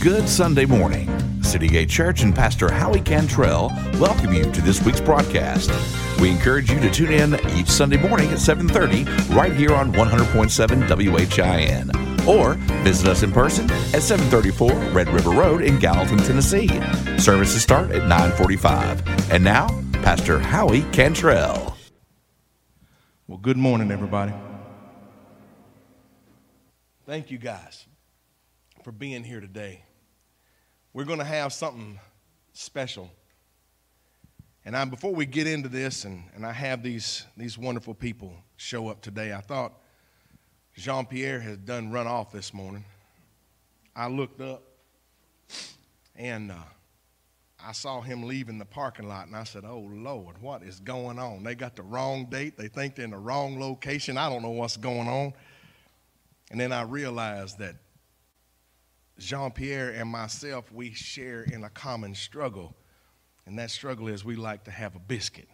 Good Sunday morning. City Gate Church and Pastor Howie Cantrell welcome you to this week's broadcast. We encourage you to tune in each Sunday morning at 7:30 right here on 100.7 WHIN or visit us in person at 734 Red River Road in Gallatin, Tennessee. Services start at 9:45. And now, Pastor Howie Cantrell. Well, good morning everybody. Thank you guys for being here today. We're going to have something special. And I, before we get into this, and, and I have these, these wonderful people show up today, I thought Jean Pierre has done run off this morning. I looked up and uh, I saw him leaving the parking lot, and I said, Oh Lord, what is going on? They got the wrong date. They think they're in the wrong location. I don't know what's going on. And then I realized that Jean Pierre and myself, we share in a common struggle. And that struggle is we like to have a biscuit.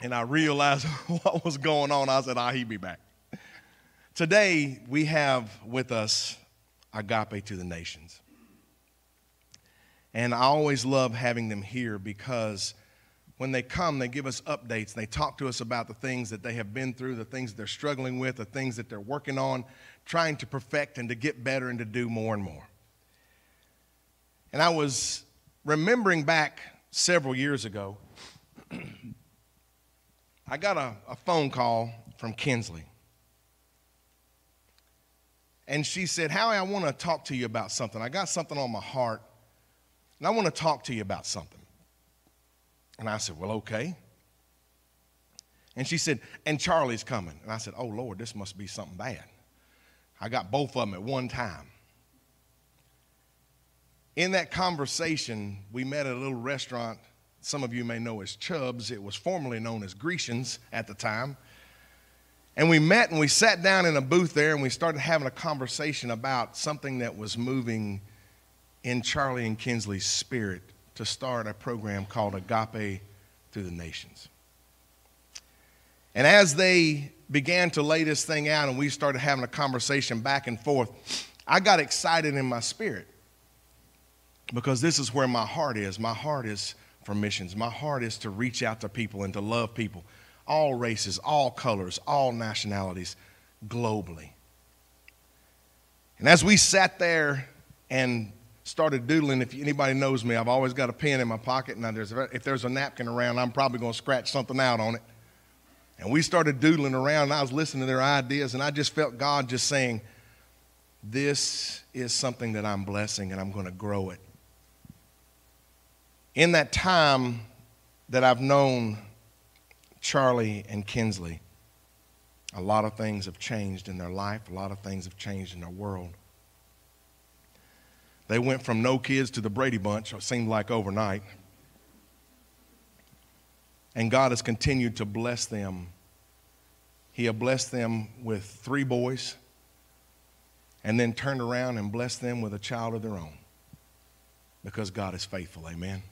and I realized what was going on. I said, ah, he'll be back. Today, we have with us Agape to the Nations. And I always love having them here because when they come, they give us updates. They talk to us about the things that they have been through, the things they're struggling with, the things that they're working on, trying to perfect and to get better and to do more and more. And I was remembering back several years ago, I got a, a, phone call from Kinsley. And she said, Howie, I want to talk to you about something. I got something on my heart, and I want to talk to you about something. And I said, Well, okay. And she said, And Charlie's coming. And I said, Oh, Lord, this must be something bad. I got both of them at one time. In that conversation, we met at a little restaurant some of you may know as Chubb's. It was formerly known as Grecian's at the time. And we met and we sat down in a booth there and we started having a conversation about something that was moving in Charlie and Kinsley's spirit to start a program called Agape to the Nations. And as they began to lay this thing out and we started having a conversation back and forth, I got excited in my spirit because this is where my heart is. My heart is for missions. My heart is to reach out to people and to love people, all races, all colors, all nationalities, globally. And as we sat there and started doodling. If anybody knows me, I've always got a pen in my pocket, and there's, if there's a napkin around, I'm probably going to scratch something out on it. And we started doodling around, and I was listening to their ideas, and I just felt God just saying, This is something that I'm blessing, and I'm going to grow it. In that time that I've known Charlie and Kinsley, a lot of things have changed in their life, a lot of things have changed in their world. They went from no kids to the Brady Bunch, it seemed like overnight. And God has continued to bless them. He has blessed them with three boys and then turned around and blessed them with a child of their own because God is faithful. Amen.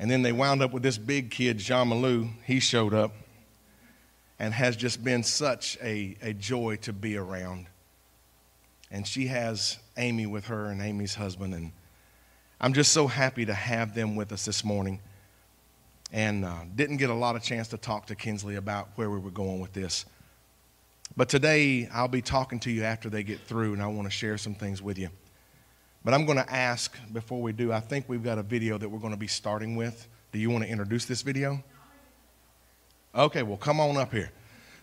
And then they wound up with this big kid, Jean Malou. He showed up and has just been such a, a joy to be around and she has Amy with her and Amy's husband. And I'm just so happy to have them with us this morning. And uh, didn't get a lot of chance to talk to Kinsley about where we were going with this. But today I'll be talking to you after they get through, and I want to share some things with you. But I'm going to ask before we do, I think we've got a video that we're going to be starting with. Do you want to introduce this video? Okay, well, come on up here.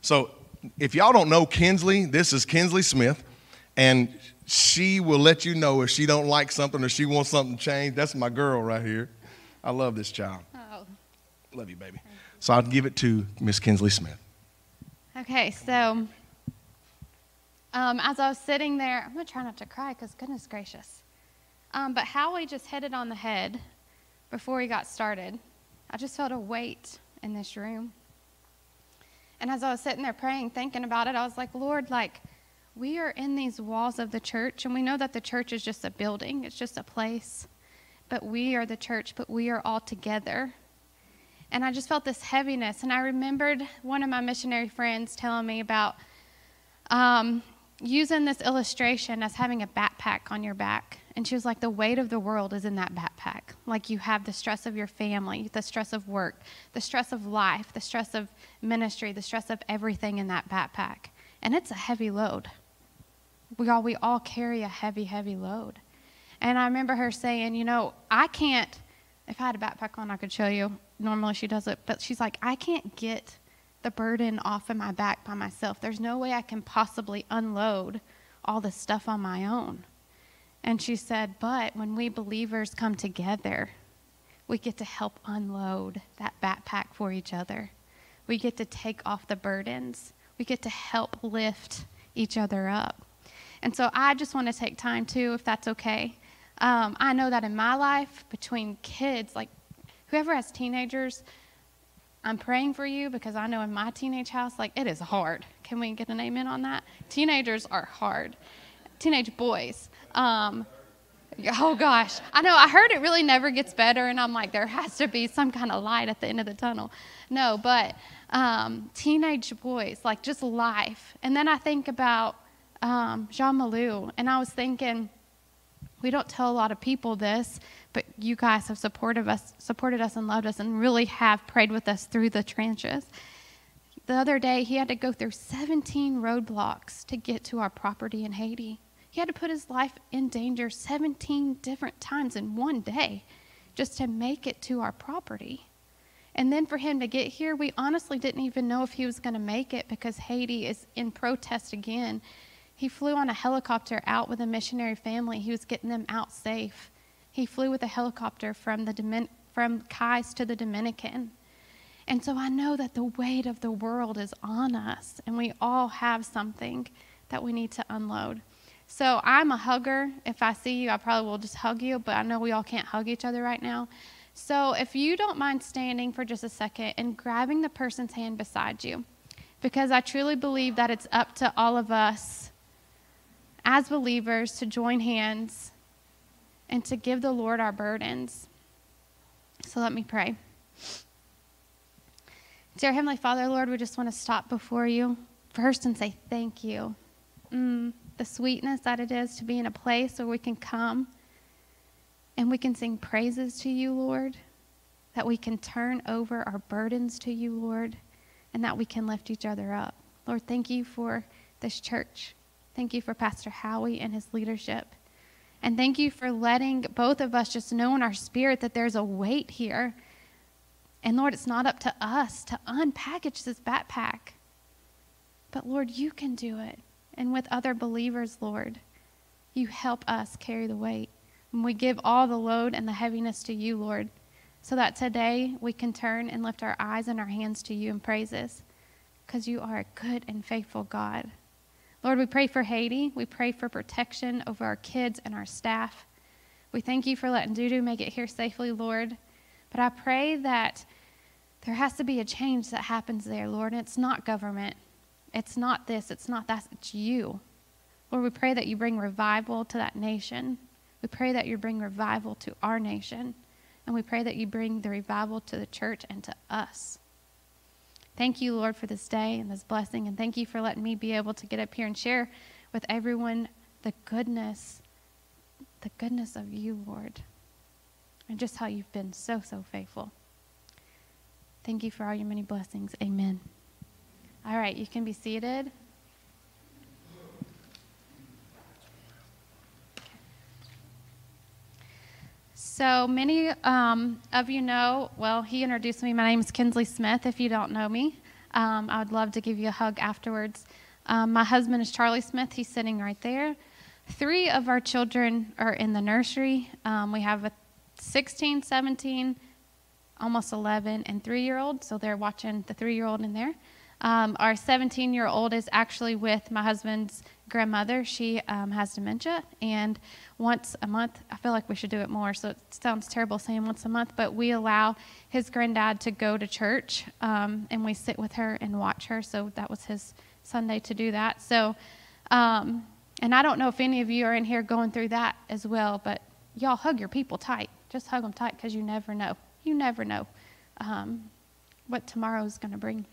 So, if y'all don't know Kinsley, this is Kinsley Smith and she will let you know if she don't like something or she wants something changed. That's my girl right here. I love this child. Oh. Love you, baby. So I'll give it to Miss Kinsley Smith. Okay, so um, as I was sitting there, I'm going to try not to cry because goodness gracious. Um, but Howie just hit it on the head before he got started. I just felt a weight in this room. And as I was sitting there praying, thinking about it, I was like, Lord, like, we are in these walls of the church, and we know that the church is just a building, it's just a place. But we are the church, but we are all together. And I just felt this heaviness. And I remembered one of my missionary friends telling me about um, using this illustration as having a backpack on your back. And she was like, the weight of the world is in that backpack. Like you have the stress of your family, the stress of work, the stress of life, the stress of ministry, the stress of everything in that backpack. And it's a heavy load. We all, we all carry a heavy, heavy load. And I remember her saying, you know, I can't, if I had a backpack on, I could show you. Normally she does it. But she's like, I can't get the burden off of my back by myself. There's no way I can possibly unload all this stuff on my own. And she said, But when we believers come together, we get to help unload that backpack for each other. We get to take off the burdens. We get to help lift each other up. And so I just want to take time too, if that's okay. Um, I know that in my life, between kids, like whoever has teenagers, I'm praying for you because I know in my teenage house, like, it is hard. Can we get an amen on that? Teenagers are hard. Teenage boys. Um, oh gosh. I know, I heard it really never gets better, and I'm like, there has to be some kind of light at the end of the tunnel. No, but um, teenage boys, like just life. And then I think about um, Jean Malou, and I was thinking, we don't tell a lot of people this, but you guys have supported us, supported us and loved us and really have prayed with us through the trenches. The other day, he had to go through 17 roadblocks to get to our property in Haiti. He had to put his life in danger 17 different times in one day just to make it to our property. And then for him to get here, we honestly didn't even know if he was going to make it because Haiti is in protest again he flew on a helicopter out with a missionary family. He was getting them out safe. He flew with a helicopter from, the Domin- from Kais to the Dominican. And so I know that the weight of the world is on us, and we all have something that we need to unload. So I'm a hugger. If I see you, I probably will just hug you, but I know we all can't hug each other right now. So if you don't mind standing for just a second and grabbing the person's hand beside you, because I truly believe that it's up to all of us as believers to join hands and to give the Lord our burdens. So let me pray. Dear Heavenly Father, Lord, we just want to stop before you first and say thank you. Mm, the sweetness that it is to be in a place where we can come and we can sing praises to you, Lord, that we can turn over our burdens to you, Lord, and that we can lift each other up. Lord, thank you for this church. Thank you for Pastor Howie and his leadership. And thank you for letting both of us just know in our spirit that there's a weight here. And Lord, it's not up to us to unpackage this backpack. But Lord, you can do it. And with other believers, Lord, you help us carry the weight. And we give all the load and the heaviness to you, Lord, so that today we can turn and lift our eyes and our hands to you in praises because you are a good and faithful God. Lord, we pray for Haiti. We pray for protection over our kids and our staff. We thank you for letting Dudu make it here safely, Lord. But I pray that there has to be a change that happens there, Lord. And it's not government. It's not this. It's not that. It's you. Lord, we pray that you bring revival to that nation. We pray that you bring revival to our nation. And we pray that you bring the revival to the church and to us. Thank you, Lord, for this day and this blessing. And thank you for letting me be able to get up here and share with everyone the goodness, the goodness of you, Lord, and just how you've been so, so faithful. Thank you for all your many blessings. Amen. All right, you can be seated. So many um, of you know, well, he introduced me. My name is Kinsley Smith. If you don't know me, um, I would love to give you a hug afterwards. Um, my husband is Charlie Smith. He's sitting right there. Three of our children are in the nursery. Um, we have a 16, 17, almost 11, and three year old. So they're watching the three year old in there. Um, our 17 year old is actually with my husband's grandmother. She um, has dementia, and once a month, I feel like we should do it more, so it sounds terrible saying once a month, but we allow his granddad to go to church, um, and we sit with her and watch her. So that was his Sunday to do that. So, um, and I don't know if any of you are in here going through that as well, but y'all hug your people tight. Just hug them tight because you never know. You never know um, what tomorrow is going to bring.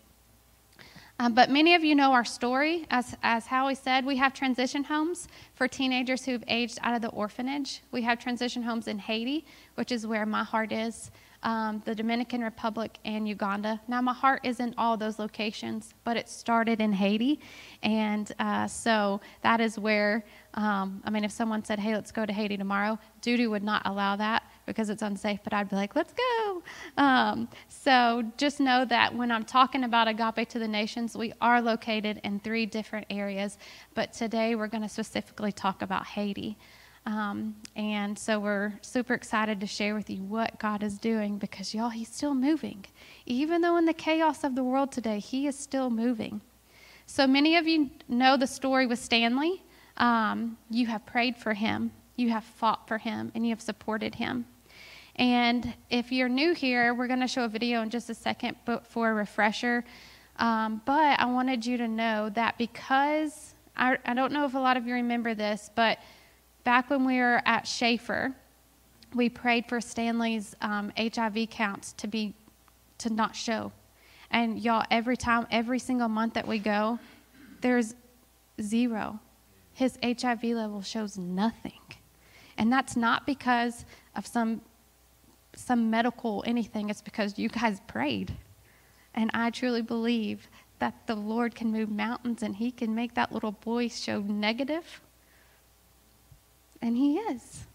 Um, but many of you know our story. As, as Howie said, we have transition homes for teenagers who've aged out of the orphanage. We have transition homes in Haiti, which is where my heart is, um, the Dominican Republic, and Uganda. Now, my heart is in all those locations, but it started in Haiti. And uh, so that is where, um, I mean, if someone said, hey, let's go to Haiti tomorrow, Duty would not allow that because it's unsafe, but I'd be like, let's go. Um, so just know that when I'm talking about Agape to the Nations, we are located in three different areas, but today we're going to specifically talk about Haiti. Um, and so we're super excited to share with you what God is doing because, y'all, He's still moving. Even though in the chaos of the world today, He is still moving. So many of you know the story with Stanley. Um, you have prayed for him, you have fought for him, and you have supported him. And if you're new here, we're going to show a video in just a second but for a refresher. Um, but I wanted you to know that because I, I don't know if a lot of you remember this, but back when we were at Schaefer, we prayed for Stanley's um, HIV counts to be to not show. And y'all, every time, every single month that we go, there's zero. His HIV level shows nothing. And that's not because of some some medical anything, it's because you guys prayed. And I truly believe that the Lord can move mountains and He can make that little boy show negative. And He is.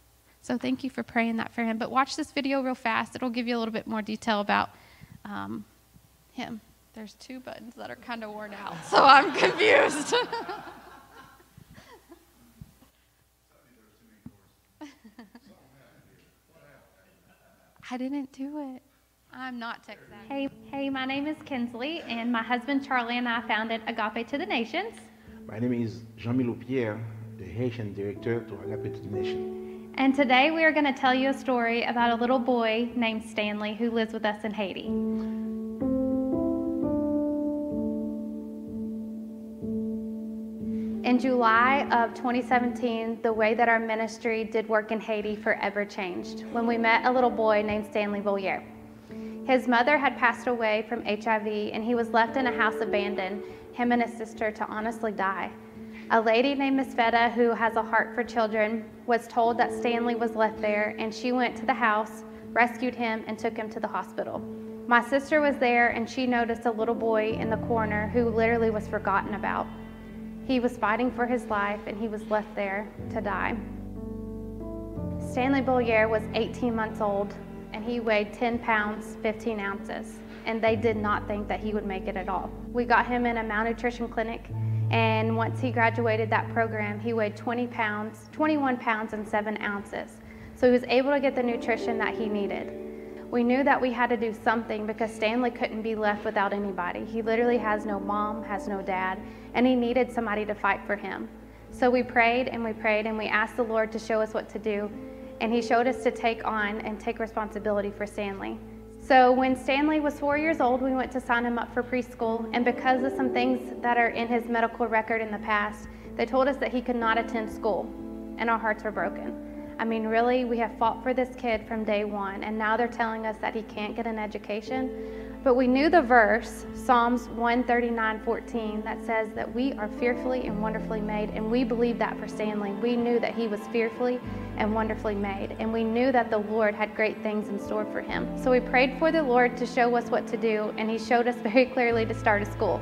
So thank you for praying that for him. But watch this video real fast. It'll give you a little bit more detail about um, him. There's two buttons that are kind of worn out, so I'm confused. I didn't do it. I'm not tech savvy. Hey, hey, my name is Kinsley, and my husband Charlie and I founded Agape to the Nations. My name is Jean-Milo Pierre, the Haitian director to Agape to the Nation. And today we are going to tell you a story about a little boy named Stanley who lives with us in Haiti. July of 2017, the way that our ministry did work in Haiti forever changed when we met a little boy named Stanley Bollier. His mother had passed away from HIV and he was left in a house abandoned, him and his sister, to honestly die. A lady named Miss Feta, who has a heart for children, was told that Stanley was left there and she went to the house, rescued him, and took him to the hospital. My sister was there and she noticed a little boy in the corner who literally was forgotten about. He was fighting for his life and he was left there to die. Stanley Bollier was 18 months old and he weighed 10 pounds, 15 ounces, and they did not think that he would make it at all. We got him in a malnutrition clinic, and once he graduated that program, he weighed 20 pounds, 21 pounds, and 7 ounces. So he was able to get the nutrition that he needed. We knew that we had to do something because Stanley couldn't be left without anybody. He literally has no mom, has no dad, and he needed somebody to fight for him. So we prayed and we prayed and we asked the Lord to show us what to do, and He showed us to take on and take responsibility for Stanley. So when Stanley was four years old, we went to sign him up for preschool, and because of some things that are in his medical record in the past, they told us that he could not attend school, and our hearts were broken. I mean, really, we have fought for this kid from day one, and now they're telling us that he can't get an education. But we knew the verse, Psalms 139:14, that says that we are fearfully and wonderfully made, and we believe that for Stanley. We knew that he was fearfully and wonderfully made, and we knew that the Lord had great things in store for him. So we prayed for the Lord to show us what to do, and he showed us very clearly to start a school.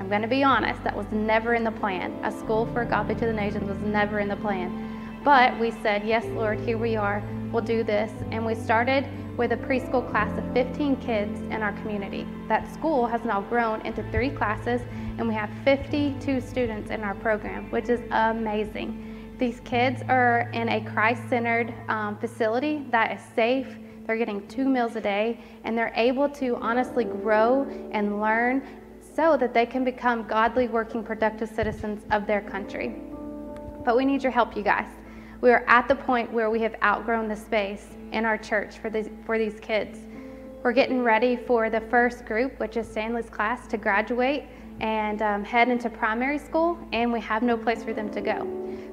I'm going to be honest, that was never in the plan. A school for Agape to the Nations was never in the plan. But we said, Yes, Lord, here we are. We'll do this. And we started with a preschool class of 15 kids in our community. That school has now grown into three classes, and we have 52 students in our program, which is amazing. These kids are in a Christ centered um, facility that is safe. They're getting two meals a day, and they're able to honestly grow and learn so that they can become godly, working, productive citizens of their country. But we need your help, you guys we are at the point where we have outgrown the space in our church for these, for these kids. We're getting ready for the first group, which is Stanley's class, to graduate and um, head into primary school, and we have no place for them to go.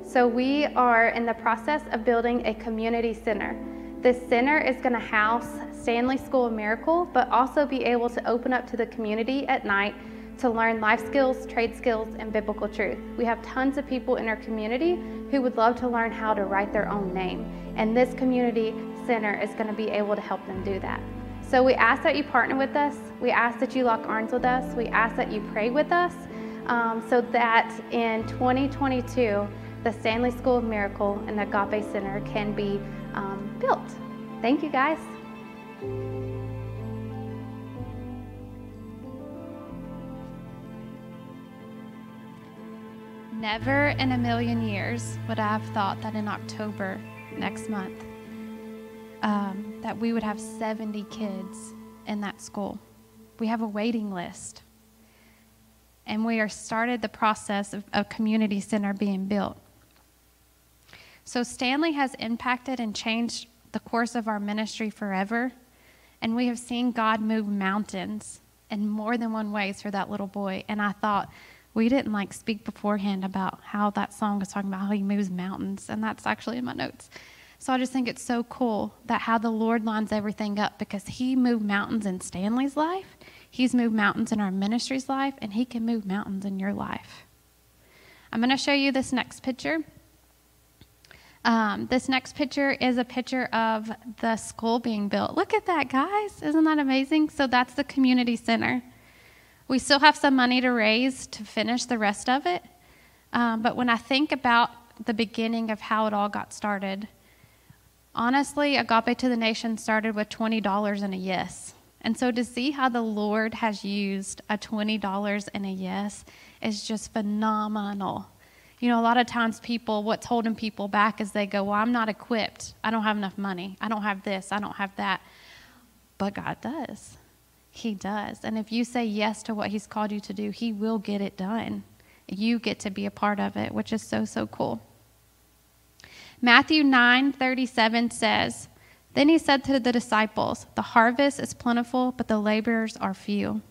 So we are in the process of building a community center. This center is going to house Stanley School of Miracle, but also be able to open up to the community at night to learn life skills, trade skills, and biblical truth. We have tons of people in our community who would love to learn how to write their own name, and this community center is going to be able to help them do that. So we ask that you partner with us. We ask that you lock arms with us. We ask that you pray with us um, so that in 2022, the Stanley School of Miracle and the Agape Center can be um, built. Thank you, guys. Never in a million years would I have thought that in October next month um, that we would have 70 kids in that school. We have a waiting list. And we are started the process of a community center being built. So Stanley has impacted and changed the course of our ministry forever. And we have seen God move mountains in more than one ways for that little boy. And I thought, we didn't like speak beforehand about how that song is talking about how he moves mountains. And that's actually in my notes. So I just think it's so cool that how the Lord lines everything up because He moved mountains in Stanley's life, He's moved mountains in our ministry's life, and He can move mountains in your life. I'm going to show you this next picture. Um, this next picture is a picture of the school being built. Look at that, guys. Isn't that amazing? So that's the community center. We still have some money to raise to finish the rest of it. Um, but when I think about the beginning of how it all got started, honestly, Agape to the Nation started with $20 and a yes. And so to see how the Lord has used a $20 and a yes is just phenomenal. You know, a lot of times people, what's holding people back is they go, Well, I'm not equipped. I don't have enough money. I don't have this. I don't have that. But God does. He does. And if you say yes to what He's called you to do, He will get it done. You get to be a part of it, which is so, so cool. Matthew 9 37 says, Then he said to the disciples, The harvest is plentiful, but the laborers are few.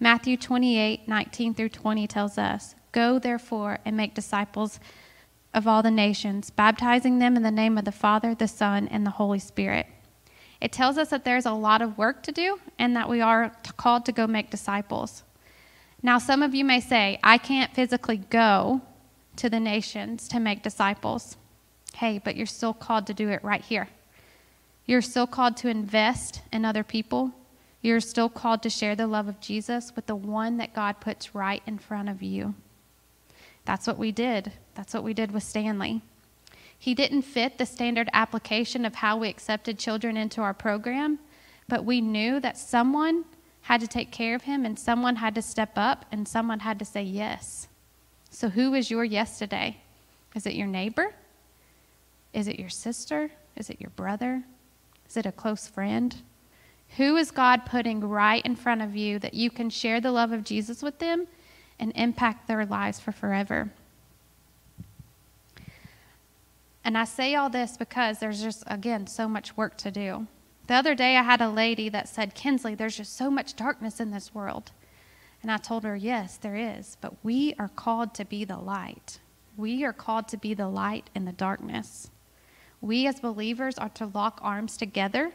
Matthew 28 19 through 20 tells us, Go therefore and make disciples of all the nations, baptizing them in the name of the Father, the Son, and the Holy Spirit. It tells us that there's a lot of work to do and that we are called to go make disciples. Now, some of you may say, I can't physically go to the nations to make disciples. Hey, but you're still called to do it right here. You're still called to invest in other people. You're still called to share the love of Jesus with the one that God puts right in front of you. That's what we did. That's what we did with Stanley. He didn't fit the standard application of how we accepted children into our program, but we knew that someone had to take care of him and someone had to step up and someone had to say yes. So, who is your yes today? Is it your neighbor? Is it your sister? Is it your brother? Is it a close friend? Who is God putting right in front of you that you can share the love of Jesus with them and impact their lives for forever? And I say all this because there's just, again, so much work to do. The other day I had a lady that said, Kinsley, there's just so much darkness in this world. And I told her, yes, there is, but we are called to be the light. We are called to be the light in the darkness. We as believers are to lock arms together,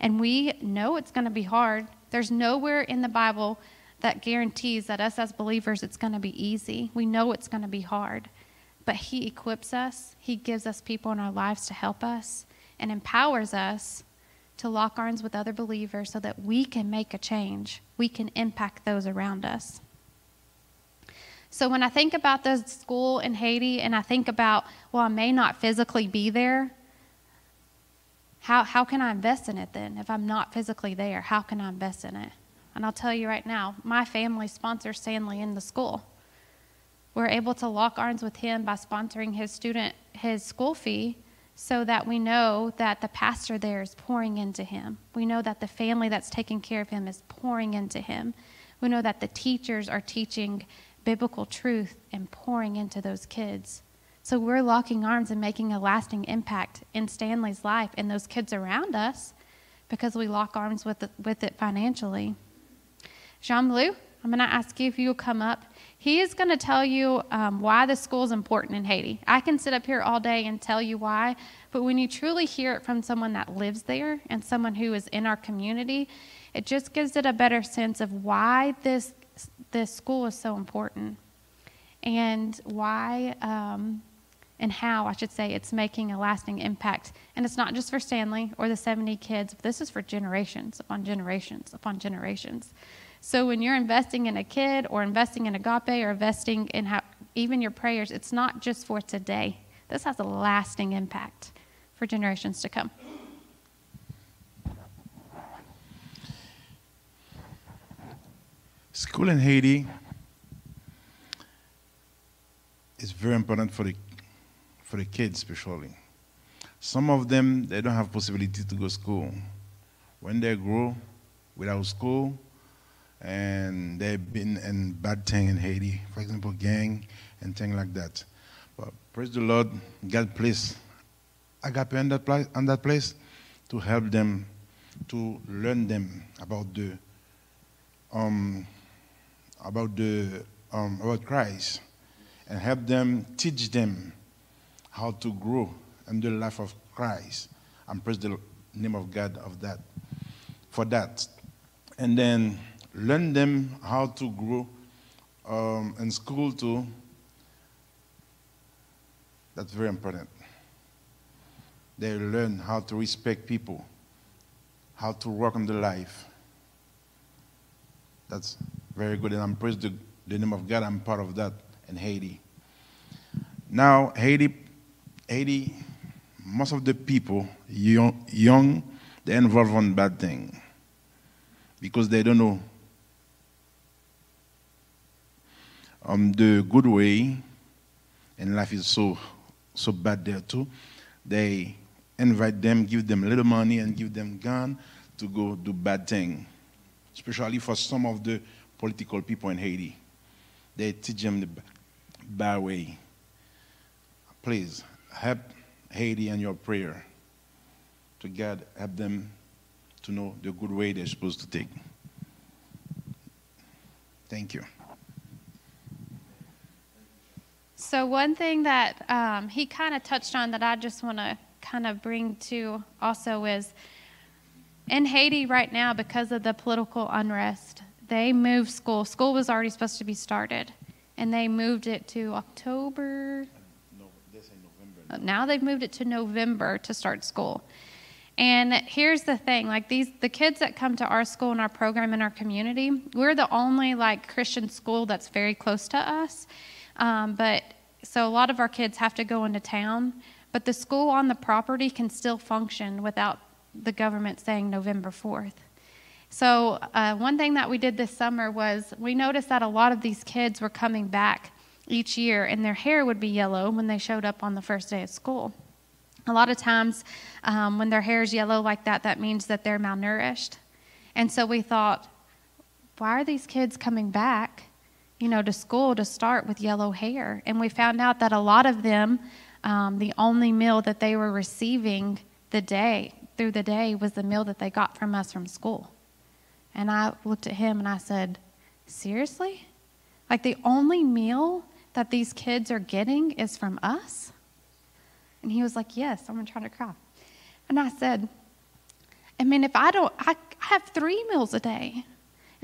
and we know it's going to be hard. There's nowhere in the Bible that guarantees that us as believers it's going to be easy. We know it's going to be hard, but He equips us, He gives us people in our lives to help us, and empowers us to lock arms with other believers so that we can make a change. We can impact those around us. So when I think about the school in Haiti and I think about, well, I may not physically be there, how, how can I invest in it then? If I'm not physically there, how can I invest in it? And I'll tell you right now, my family sponsors Stanley in the school. We're able to lock arms with him by sponsoring his student his school fee so that we know that the pastor there is pouring into him. We know that the family that's taking care of him is pouring into him. We know that the teachers are teaching biblical truth and pouring into those kids. So we're locking arms and making a lasting impact in Stanley's life and those kids around us because we lock arms with it, with it financially. Jean Bleu, I'm going to ask you if you'll come up. He is going to tell you um, why the school is important in Haiti. I can sit up here all day and tell you why, but when you truly hear it from someone that lives there and someone who is in our community, it just gives it a better sense of why this this school is so important and why um, and how, I should say, it's making a lasting impact. And it's not just for Stanley or the 70 kids, this is for generations upon generations upon generations. So when you're investing in a kid or investing in agape or investing in how, even your prayers, it's not just for today. This has a lasting impact for generations to come. School in Haiti is very important for the for the kids especially. Some of them they don't have possibility to go to school. When they grow without school and they've been in bad thing in Haiti, for example, gang and things like that. But praise the Lord, God placed agape in that place, on that place to help them to learn them about the um, about the um, about Christ and help them teach them how to grow in the life of Christ. And praise the name of God of that for that. And then learn them how to grow um, in school too that's very important they learn how to respect people how to work on the life that's very good. And I'm praise the, the name of God. I'm part of that in Haiti. Now, Haiti, Haiti, most of the people, young, young they're involved in bad thing because they don't know um, the good way, and life is so so bad there too. They invite them, give them little money, and give them gun to go do bad thing. Especially for some of the political people in Haiti. They teach them the bad way. Please help Haiti in your prayer to God, help them to know the good way they're supposed to take. Thank you. So, one thing that um, he kind of touched on that I just want to kind of bring to also is in Haiti right now, because of the political unrest, they moved school. School was already supposed to be started, and they moved it to October. No, they November. Now they've moved it to November to start school. And here's the thing, like these the kids that come to our school and our program in our community, we're the only like Christian school that's very close to us. Um, but so a lot of our kids have to go into town, but the school on the property can still function without the government saying November 4th. So, uh, one thing that we did this summer was we noticed that a lot of these kids were coming back each year and their hair would be yellow when they showed up on the first day of school. A lot of times, um, when their hair is yellow like that, that means that they're malnourished. And so we thought, why are these kids coming back, you know, to school to start with yellow hair? And we found out that a lot of them, um, the only meal that they were receiving the day through the day was the meal that they got from us from school. And I looked at him and I said, Seriously? Like the only meal that these kids are getting is from us? And he was like, Yes, I'm trying to cry. And I said, I mean, if I don't, I have three meals a day.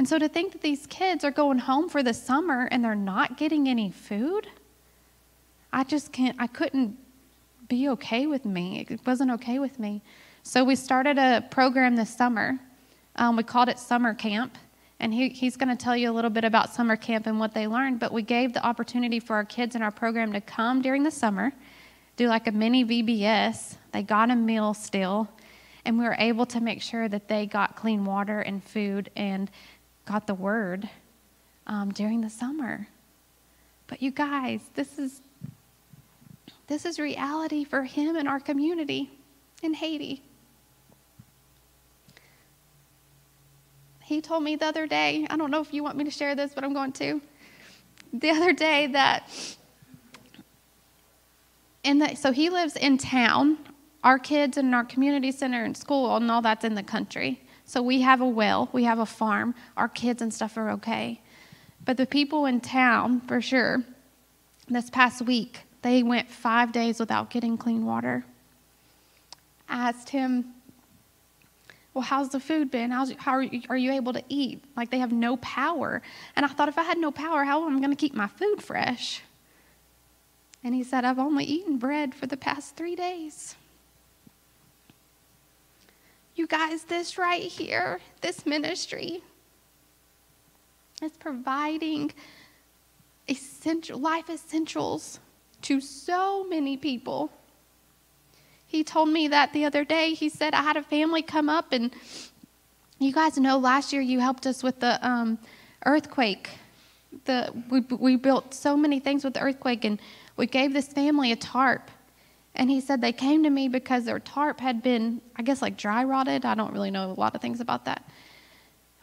And so to think that these kids are going home for the summer and they're not getting any food, I just can't, I couldn't be okay with me. It wasn't okay with me. So we started a program this summer um, we called it summer camp. And he, he's going to tell you a little bit about summer camp and what they learned. But we gave the opportunity for our kids in our program to come during the summer, do like a mini VBS. They got a meal still. And we were able to make sure that they got clean water and food and got the word um, during the summer. But you guys, this is this is reality for him and our community in Haiti. He told me the other day, I don't know if you want me to share this, but I'm going to. The other day that in the, so he lives in town. Our kids and our community center and school and all that's in the country. So we have a well, we have a farm. Our kids and stuff are okay. But the people in town, for sure, this past week, they went five days without getting clean water. I asked him, well, how's the food been? How's, how are you, are you able to eat? Like they have no power. And I thought, if I had no power, how am I going to keep my food fresh? And he said, I've only eaten bread for the past three days. You guys, this right here, this ministry, is providing essential life essentials to so many people. He told me that the other day. He said, I had a family come up, and you guys know last year you helped us with the um, earthquake. The, we, we built so many things with the earthquake, and we gave this family a tarp. And he said they came to me because their tarp had been, I guess, like dry rotted. I don't really know a lot of things about that.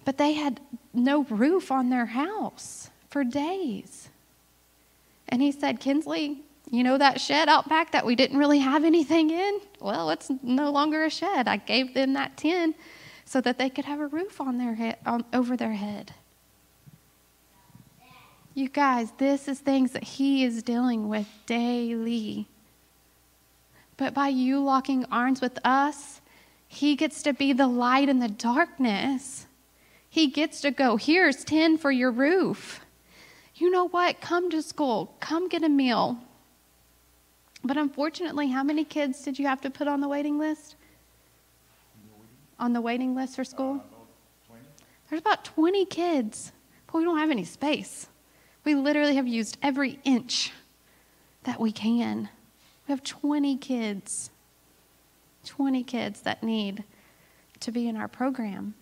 But they had no roof on their house for days. And he said, Kinsley, you know that shed out back that we didn't really have anything in? Well, it's no longer a shed. I gave them that tin so that they could have a roof on their head, on, over their head. You guys, this is things that he is dealing with daily. But by you locking arms with us, he gets to be the light in the darkness. He gets to go, here's 10 for your roof. You know what? Come to school, come get a meal. But unfortunately, how many kids did you have to put on the waiting list? On the waiting list for school? Uh, There's about 20 kids, but we don't have any space. We literally have used every inch that we can. We have 20 kids, 20 kids that need to be in our program.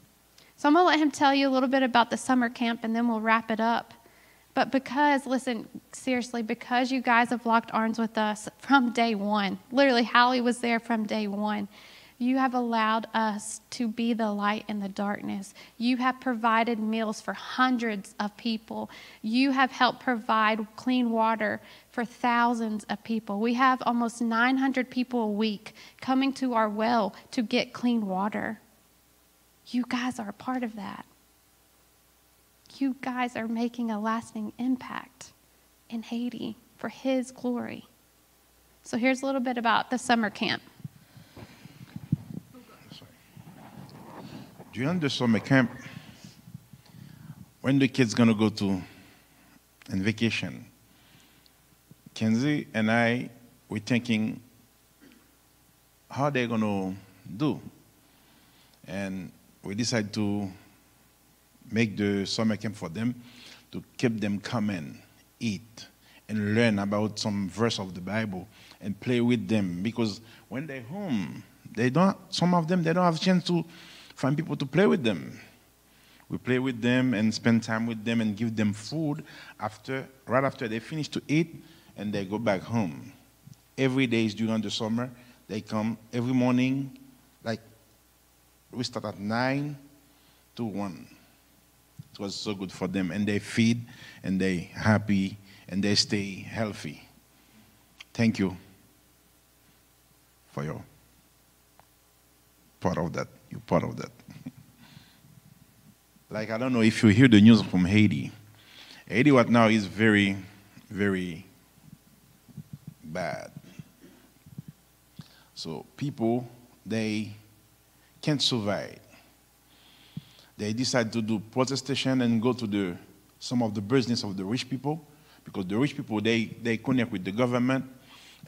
So I'm going to let him tell you a little bit about the summer camp and then we'll wrap it up. But because, listen, seriously, because you guys have locked arms with us from day one, literally, Howie was there from day one. You have allowed us to be the light in the darkness. You have provided meals for hundreds of people. You have helped provide clean water for thousands of people. We have almost 900 people a week coming to our well to get clean water. You guys are a part of that you guys are making a lasting impact in Haiti for His glory. So here's a little bit about the summer camp. During the summer camp, when the kids gonna go to on vacation, Kenzie and I were thinking how they're gonna do, and we decided to make the summer camp for them to keep them come and eat and learn about some verse of the Bible and play with them. Because when they're home, they don't some of them they don't have chance to find people to play with them. We play with them and spend time with them and give them food after right after they finish to eat and they go back home. Every day is during the summer. They come every morning, like we start at nine to one. It was so good for them. And they feed and they happy and they stay healthy. Thank you for your part of that. You're part of that. like, I don't know if you hear the news from Haiti. Haiti right now is very, very bad. So people, they can't survive they decide to do protestation and go to the, some of the business of the rich people because the rich people, they, they connect with the government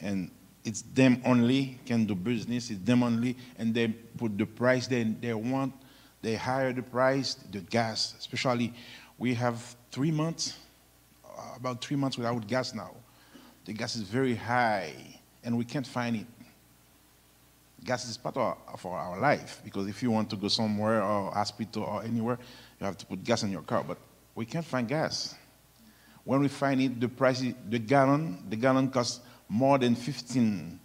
and it's them only can do business, it's them only, and they put the price they, they want, they hire the price, the gas, especially we have three months, uh, about three months without gas now. The gas is very high and we can't find it gas is part of, of our life because if you want to go somewhere or hospital or anywhere, you have to put gas in your car. But we can't find gas. When we find it, the price, the gallon, the gallon costs more than 15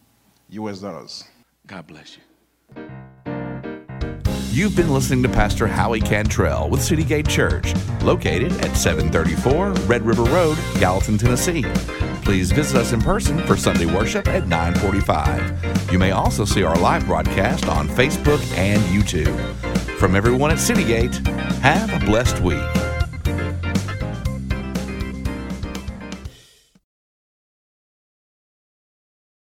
US dollars. God bless you. You've been listening to Pastor Howie Cantrell with City Gate Church, located at 734 Red River Road, Gallatin, Tennessee. Please visit us in person for Sunday worship at 945. You may also see our live broadcast on Facebook and YouTube. From everyone at City Gate, have a blessed week.